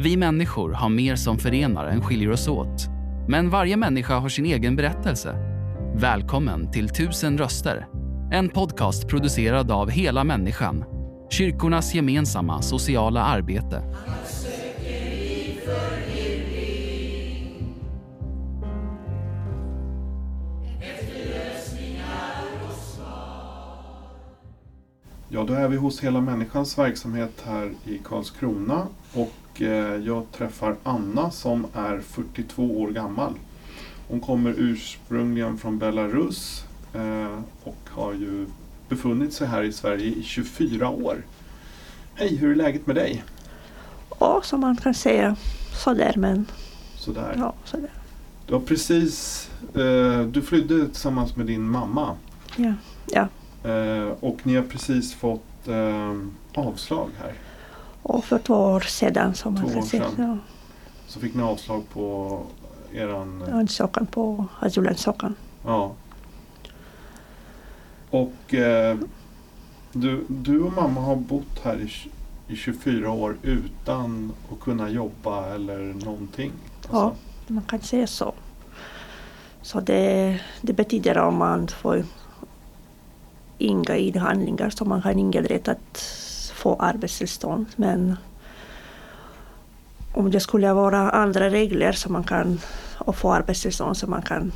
Vi människor har mer som förenar än skiljer oss åt. Men varje människa har sin egen berättelse. Välkommen till Tusen röster. En podcast producerad av Hela Människan. Kyrkornas gemensamma sociala arbete. Ja, då är vi hos Hela Människans verksamhet här i Karlskrona och eh, jag träffar Anna som är 42 år gammal. Hon kommer ursprungligen från Belarus eh, och har ju befunnit sig här i Sverige i 24 år. Hej, hur är läget med dig? Ja, som man kan säga sådär men Sådär. ja, sådär. Du har precis, eh, du flydde tillsammans med din mamma Ja, ja. och ni har precis fått avslag här. Och för två år sedan som man Två kan år säga. Ja, Så fick ni avslag på eran... ansökan på asylansökan. Ja. Och eh, du, du och mamma har bott här i, i 24 år utan att kunna jobba eller någonting? Ja, man kan säga så. Så det, det betyder om man får inga ID-handlingar så man har ingen rätt att få arbetstillstånd. Men om det skulle vara andra regler så man kan och få arbetstillstånd så man kan,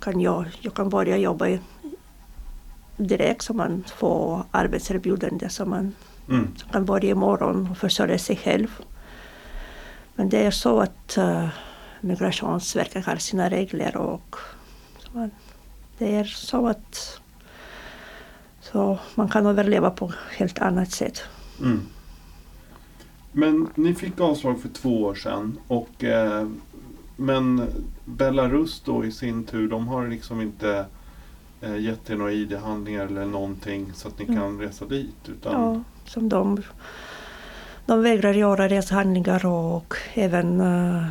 kan jag, jag kan börja jobba direkt så man får arbetserbjudande så man Mm. kan börja imorgon och försörja sig själv. Men det är så att uh, Migrationsverket har sina regler och man, det är så att så man kan överleva på helt annat sätt. Mm. Men ni fick avslag för två år sedan och eh, men Belarus då i sin tur, de har liksom inte eh, gett er några ID-handlingar eller någonting så att ni Mm. kan resa dit? Utan, Ja, som de, de vägrar göra reshandlingar och även uh,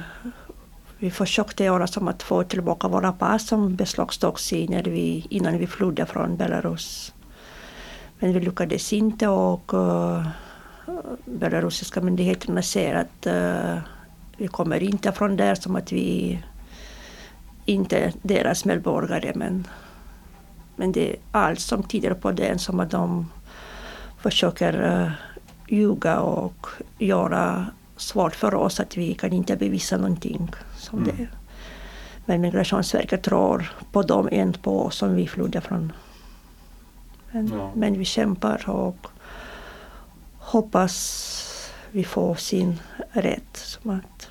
vi försökte göra som att få tillbaka våra pass som beslagtogs i när vi, innan vi flydde från Belarus. Men vi lyckades inte och uh, belarusiska myndigheterna säger att uh, vi kommer inte från där som att vi inte är deras medborgare men, men det är allt som tyder på det som att de försöker uh, ljuga och göra svårt för oss att vi kan inte bevisa någonting. Som Mm. det. Men Migrationsverket tror på dem än på oss som vi flydde från. Men, Ja. men vi kämpar och hoppas vi får sin rätt. Som att,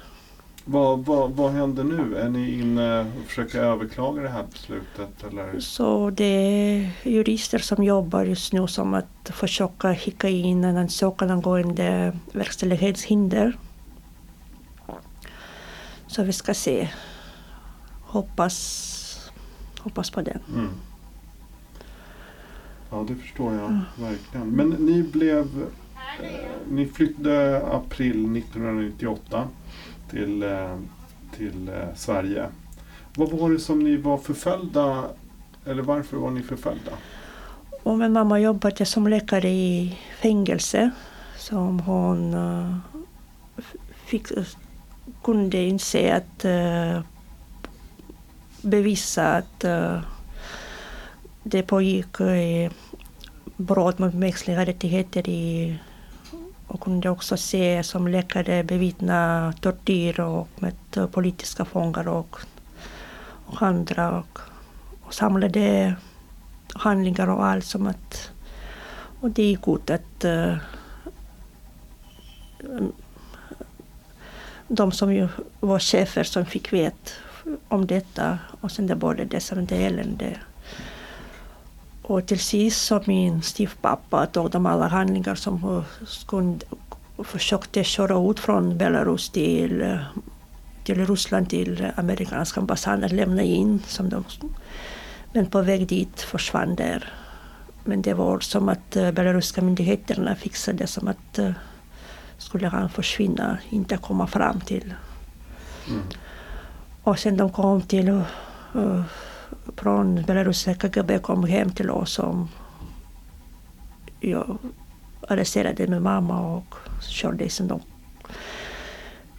Vad, vad, vad händer nu? Är ni inne och försöker överklaga det här beslutet? Eller? så det är jurister som jobbar just nu som att försöka skicka in en ansökan angående verkställighetshinder. Så vi ska se. Hoppas, hoppas på det. Mm. Ja, det förstår jag verkligen. Men ni blev... Eh, ni flyttade april 1998 till, eh, till eh, Sverige. Vad var det som ni var förföljda? Eller varför var ni förföljda? Och min mamma jobbade som läkare i fängelse. Som hon eh, fick, kunde inse att uh, bevisa att uh, det pågick eh, brott mot mänskliga rättigheter i och kunde också se som läkare bevittna tortyr och med politiska fångar och, och andra och, och samlade handlingar och allt som att och det gick ut att eh, de som ju var chefer som fick veta om detta och sen det började som det elände. Och till sist så min styvpappa tog de alla handlingar som hon försökte köra ut från Belarus till, till Ryssland till amerikanska ambassaden att lämna in. Som de, men på väg dit försvann där. Men det var som att eh, belarusiska myndigheterna fixade som att eh, skulle han försvinna, inte komma fram till. Mm. Och sen de kom till, uh, från belarusiska KGB kom hem till oss som jag arresterade min mamma och körde sen de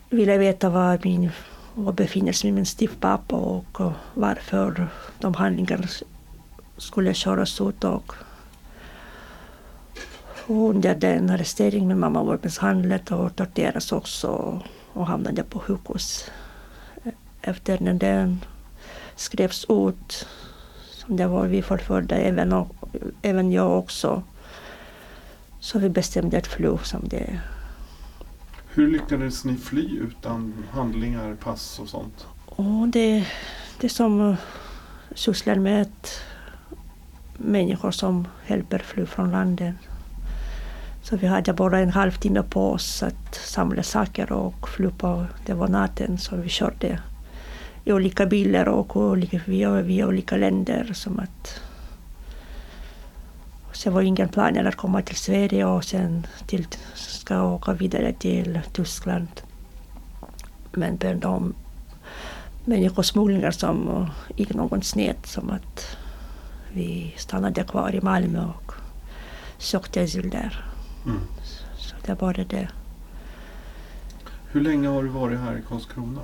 ville veta var, min, var befinner sig min stiftpappa och varför de handlingarna skulle köras ut. Och, under den arresteringen min mamma var misshandlad och torterades också och hamnade på sjukhus. Efter den skrevs ut, som det var vi förföljda, även, och, även jag också, så vi bestämde ett fly som det Hur lyckades ni fly utan handlingar, pass och sånt? Och det, det som eh, sysslar med att människor som hjälper fly från landet. Så vi hade bara en halvtimme på oss att samla saker och fly på, det var natten så vi körde i olika bilar och olika, via, via olika länder. Som att, sen var ingen plan att komma till Sverige och sen till, ska åka vidare till Tyskland. Men de människosmugglingar som gick någon snett som att vi stannade kvar i Malmö och sökte asyl där. Mm. Så det var det. Hur länge har du varit här i Karlskrona?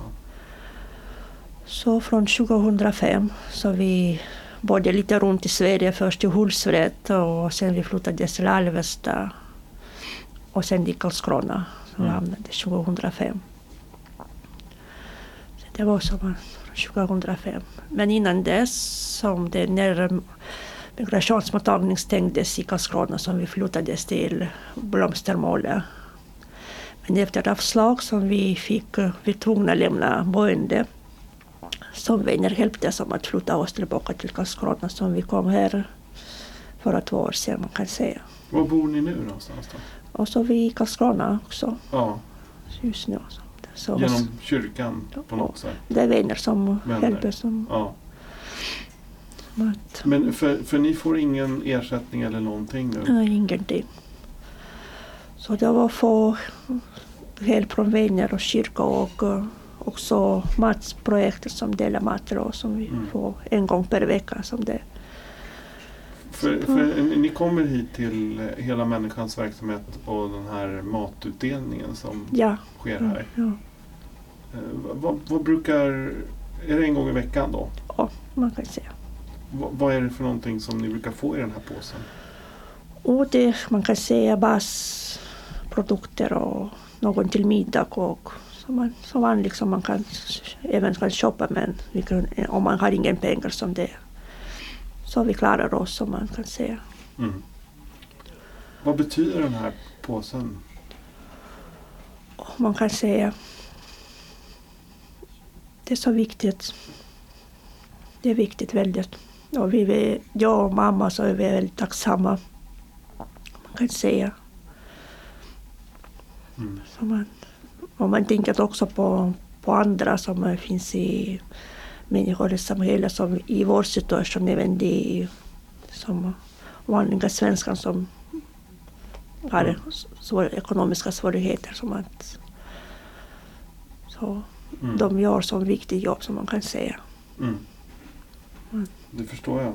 Så från 2005 så vi bodde lite runt i Sverige, först i Hultsfred och sen vi flyttade till Alvesta och sen i Karlskrona. Så vi Mm. hamnade 2005. Så det var sommaren 2005. Men innan dess, som det, när migrationsmottagningen stängdes i Karlskrona som vi flyttades till Blomstermåla. Men efter avslag som vi fick, vi tvungna att lämna boende som vänner hjälpte oss att flytta oss tillbaka till Karlskrona som vi kom här för två år sedan man kan säga. Var bor ni nu någonstans då? Och så vi i Karlskrona också Ja, just nu. Så, så genom kyrkan på något sätt. Det är vänner som Vänner. hjälper som Ja. att, Men för, för ni får ingen ersättning eller någonting nu? nej, ingenting. Så det var få hjälp från vänner och kyrka och eh, också matprojektet som delar mat då, som vi Mm. får en gång per vecka. Som det. För, för ni kommer hit till Hela Människans verksamhet och den här matutdelningen som Ja, sker ja, här. ja. Eh, Vad, vad brukar... Är det en gång i veckan då? ja, man kan säga. Vad, vad är det för någonting som ni brukar få i den här påsen? Och det, man kan säga basprodukter och någon till middag och som, man, som vanligt som man kan även kan shoppa men vi kan, om man har ingen pengar som det. Så vi klarar oss som man kan säga. Mm. Vad betyder den här påsen? Man kan säga det är så viktigt. Det är viktigt väldigt. Och vi, jag och mamma så är vi väldigt tacksamma. Man kan säga. Mm. Så man, om man tänker också på, på andra som finns i människor i samhället som i vår situation, även de som vanliga svenskar som har Mm. svår, ekonomiska svårigheter. Som att, så Mm. de gör som viktigt jobb som man kan säga. Mm. Mm. Det förstår jag.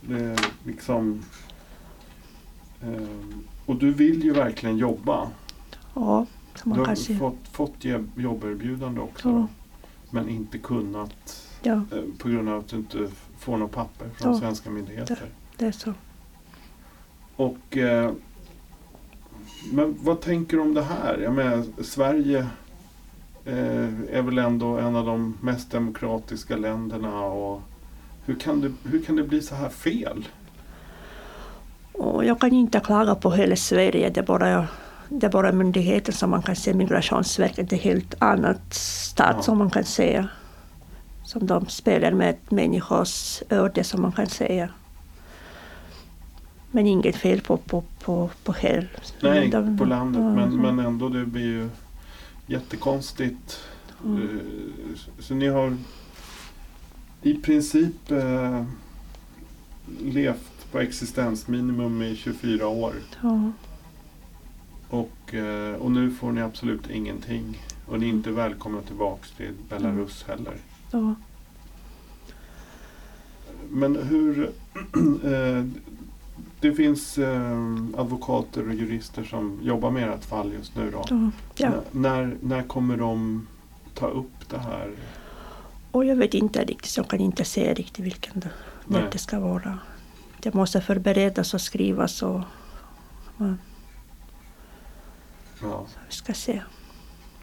Det är liksom... Eh, och du vill ju verkligen jobba. Ja, som Du man har kan säga. fått, fått jobb- jobberbjudande också. Ja. då, Men inte kunnat Ja, eh, på grund av att du inte får något papper från Ja. svenska myndigheter. det är så. Och, eh, men vad tänker du om det här? Jag menar, Sverige eh, är väl ändå en av de mest demokratiska länderna. Och hur, kan det, hur kan det bli så här fel? Och jag kan inte klaga på hela Sverige. Det bara, det är bara myndigheten som man kan säga. Migrationsverket är helt annat stat Ja. som man kan säga. Som de spelar med människors öde som man kan säga. Men inget fel på, på, på, på hel. Nej, de- på landet. ja, Men, men ändå, det blir ju jättekonstigt. Mm. Så ni har i princip eh, levt på existensminimum i 24 år. Ja, Och, eh, och nu får ni absolut ingenting. Och ni är inte välkomna tillbaks till Belarus heller. ja. Men hur... eh, det finns eh, advokater och jurister som jobbar med ert fall just nu. Då. Ja. När, när kommer de ta upp det här? Och jag vet inte riktigt, jag kan inte säga riktigt vilken det, när det ska vara. Det måste förberedas och skrivas och ja, Ja. vi ska se.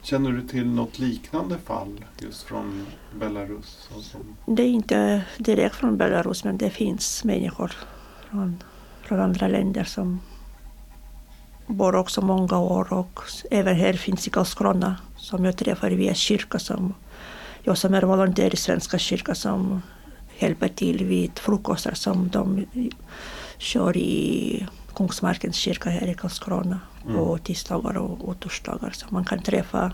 Känner du till något liknande fall just från Belarus? Som, Det är inte direkt från Belarus men det finns människor från, från andra länder som bor också många år och även här finns i Karlskrona som jag träffar via kyrka som jag som är volontär i Svenska kyrkan som hjälper till vid frukostar som de kör i Kungsmarkens kyrka här i Karlskrona Mm. på tisdagar och, och torsdagar. Så man kan träffa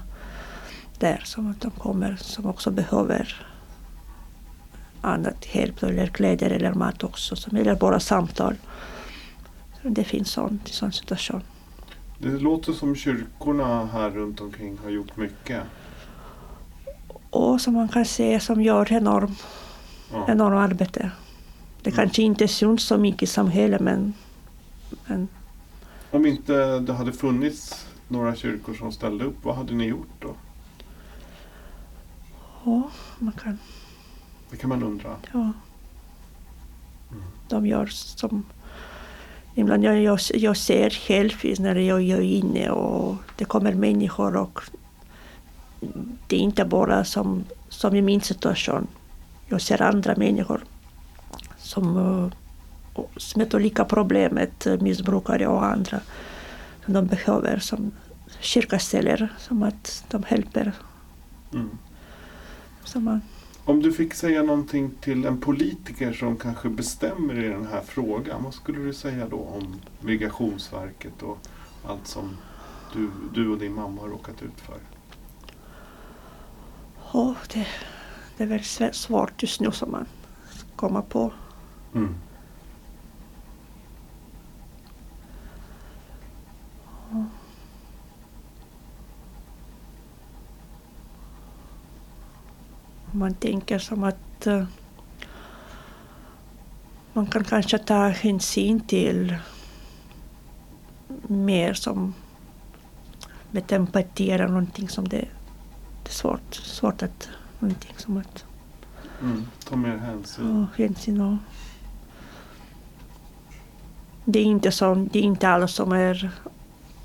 där som att de kommer som också behöver annat hjälp eller kläder eller mat också, som, eller bara samtal. Så det finns sånt, sån situation. det låter som kyrkorna här runt omkring har gjort mycket. Och som man kan se som gör enorm, Ja. enorm arbete. Det Mm. kanske inte syns så mycket i samhället men, men Om inte det hade funnits några kyrkor som ställde upp, vad hade ni gjort då? ja, man kan, Det kan man undra. ja. Mm. De gör som Ibland jag, jag, jag ser själv när jag, jag är inne och det kommer människor och det är inte bara som, som i min situation. Jag ser andra människor som uh, som har lika problemet, eh, missbrukare och andra som de behöver, som kyrkan ställer, som att de hjälper. Mm. Man, Om du fick säga någonting till en politiker som kanske bestämmer i den här frågan, vad skulle du säga då om Migrationsverket och allt som du, du och din mamma har råkat ut för? oh, det, det är väl svä- svårt just nu som man kommer på. Mm. Man tänker som att eh, man kan kanske ta hänsyn till mer som med empati eller någonting som det, det är svårt, svårt att någonting som att Mm. Ta mer hänsyn. ja, hänsyn och det är inte så, det är inte alla som är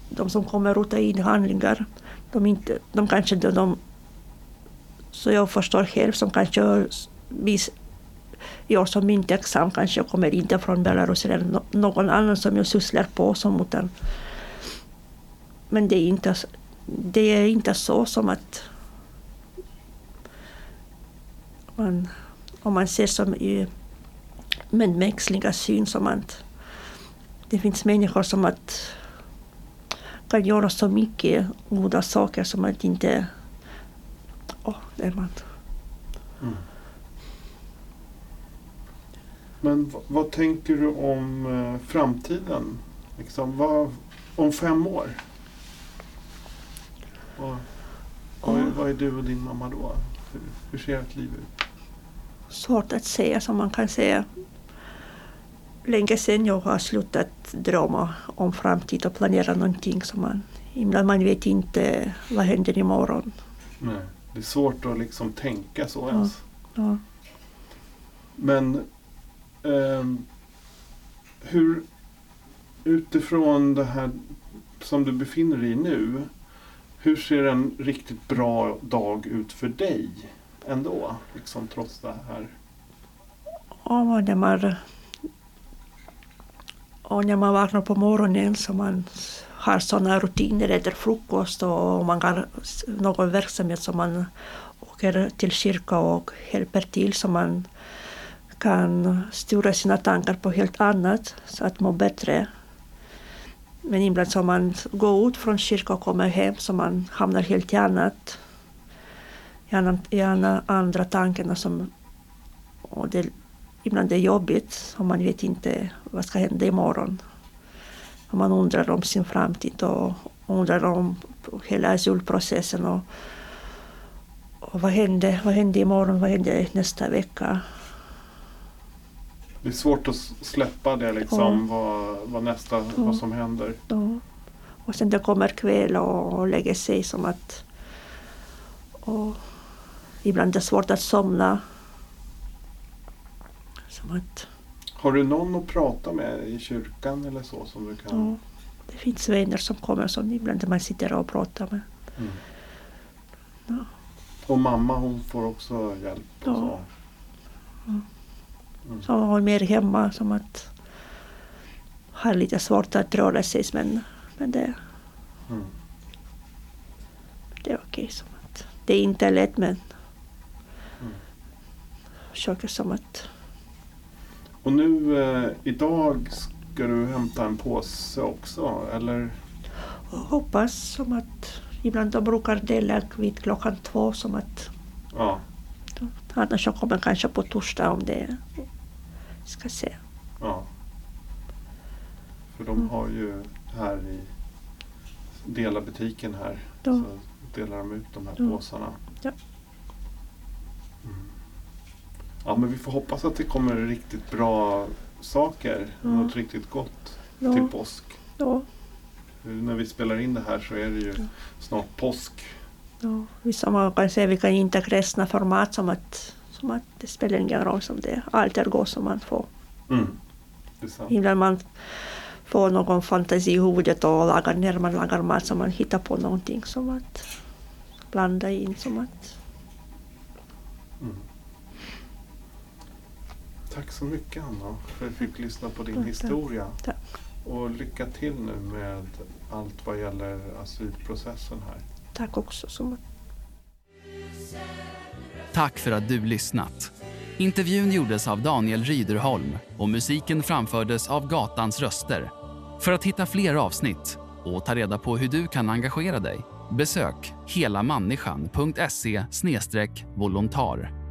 de som kommer rota in handlingar. De, inte, de kanske de, de så jag förstår själv som kanske vis, jag som inte är exam kanske kommer inte från Belarus eller någon annan som jag sysslar på som utan men det är inte, det är inte så som att man, om man ser som i medmänskliga syn som att det finns människor som att kan göra så mycket goda saker som att inte... Det är man. Mm. Men vad tänker du om eh, framtiden? Liksom, vad, om fem år? Vad, vad, är, vad är du och din mamma då? Hur, hur ser ert liv ut? Svårt att säga som man kan säga. Länge sedan jag har slutat drömma om framtid och planera någonting som man... Ibland man vet inte vad händer imorgon. Nej. Det är svårt att liksom tänka så Ja. ens. Ja. Men ehm, hur utifrån det här som du befinner dig i nu. Hur ser en riktigt bra dag ut för dig ändå? Liksom trots det här. Och när man, och när man vaknar på morgonen så man har sådana rutiner, äter frukost och man har någon verksamhet som man åker till kyrka och hjälper till så man kan styra sina tankar på helt annat så att må bättre. Men ibland så man går ut från kyrkan och kommer hem så man hamnar helt i annat. I, annan, i annan, andra tankarna som och det, ibland det är jobbigt och man vet inte vad ska hända imorgon. Man undrar om sin framtid och undrar om hela asylprocessen och, och vad händer, vad händer imorgon, vad händer nästa vecka? Det är svårt att släppa det liksom, vad, vad nästa, vad som händer. Ja. Och sen det kommer kväll och, och lägger sig som att... Och ibland är det svårt att somna. Som att... Har du någon att prata med i kyrkan eller så som du kan? Ja, det finns vänner som kommer som ibland man sitter och pratar med. Mm. Ja. Och mamma hon får också hjälp? Ja. så. Som har mer hemma som att har lite svårt att röra sig men, men det, Mm. det är okej. som att det är inte lätt men Mm. försöker som att Och nu eh, idag ska du hämta en påse också eller? och hoppas som att ibland de brukar dela vid klockan två som att Ja. annars jag kommer kanske på torsdag om det ska se. ja. För de Mm. har ju här i Dela butiken här Ja. så delar de ut de här Ja. påsarna. Ja. Ja men vi får hoppas att det kommer riktigt bra saker. Ja. Något riktigt gott Ja. till påsk. Ja, När vi spelar in det här så är det ju Ja. snart påsk. ja. Vissa man kan säga vi kan inte kristna format som att, som att det spelar ingen roll som det allt är gott som man får. Mm. Är. Ibland man får någon fantasi i huvudet och lagar, när man lagar mat som man hittar på någonting som att blanda in som att Tack så mycket Anna för att vi fick lyssna på din historia. Tack. Och lycka till nu med allt vad gäller asylprocessen här. tack också att Tack för att du lyssnat. Intervjun gjordes av Daniel Ryderholm och musiken framfördes av Gatans röster. För att hitta fler avsnitt och ta reda på hur du kan engagera dig besök helamänniskan.se volontar.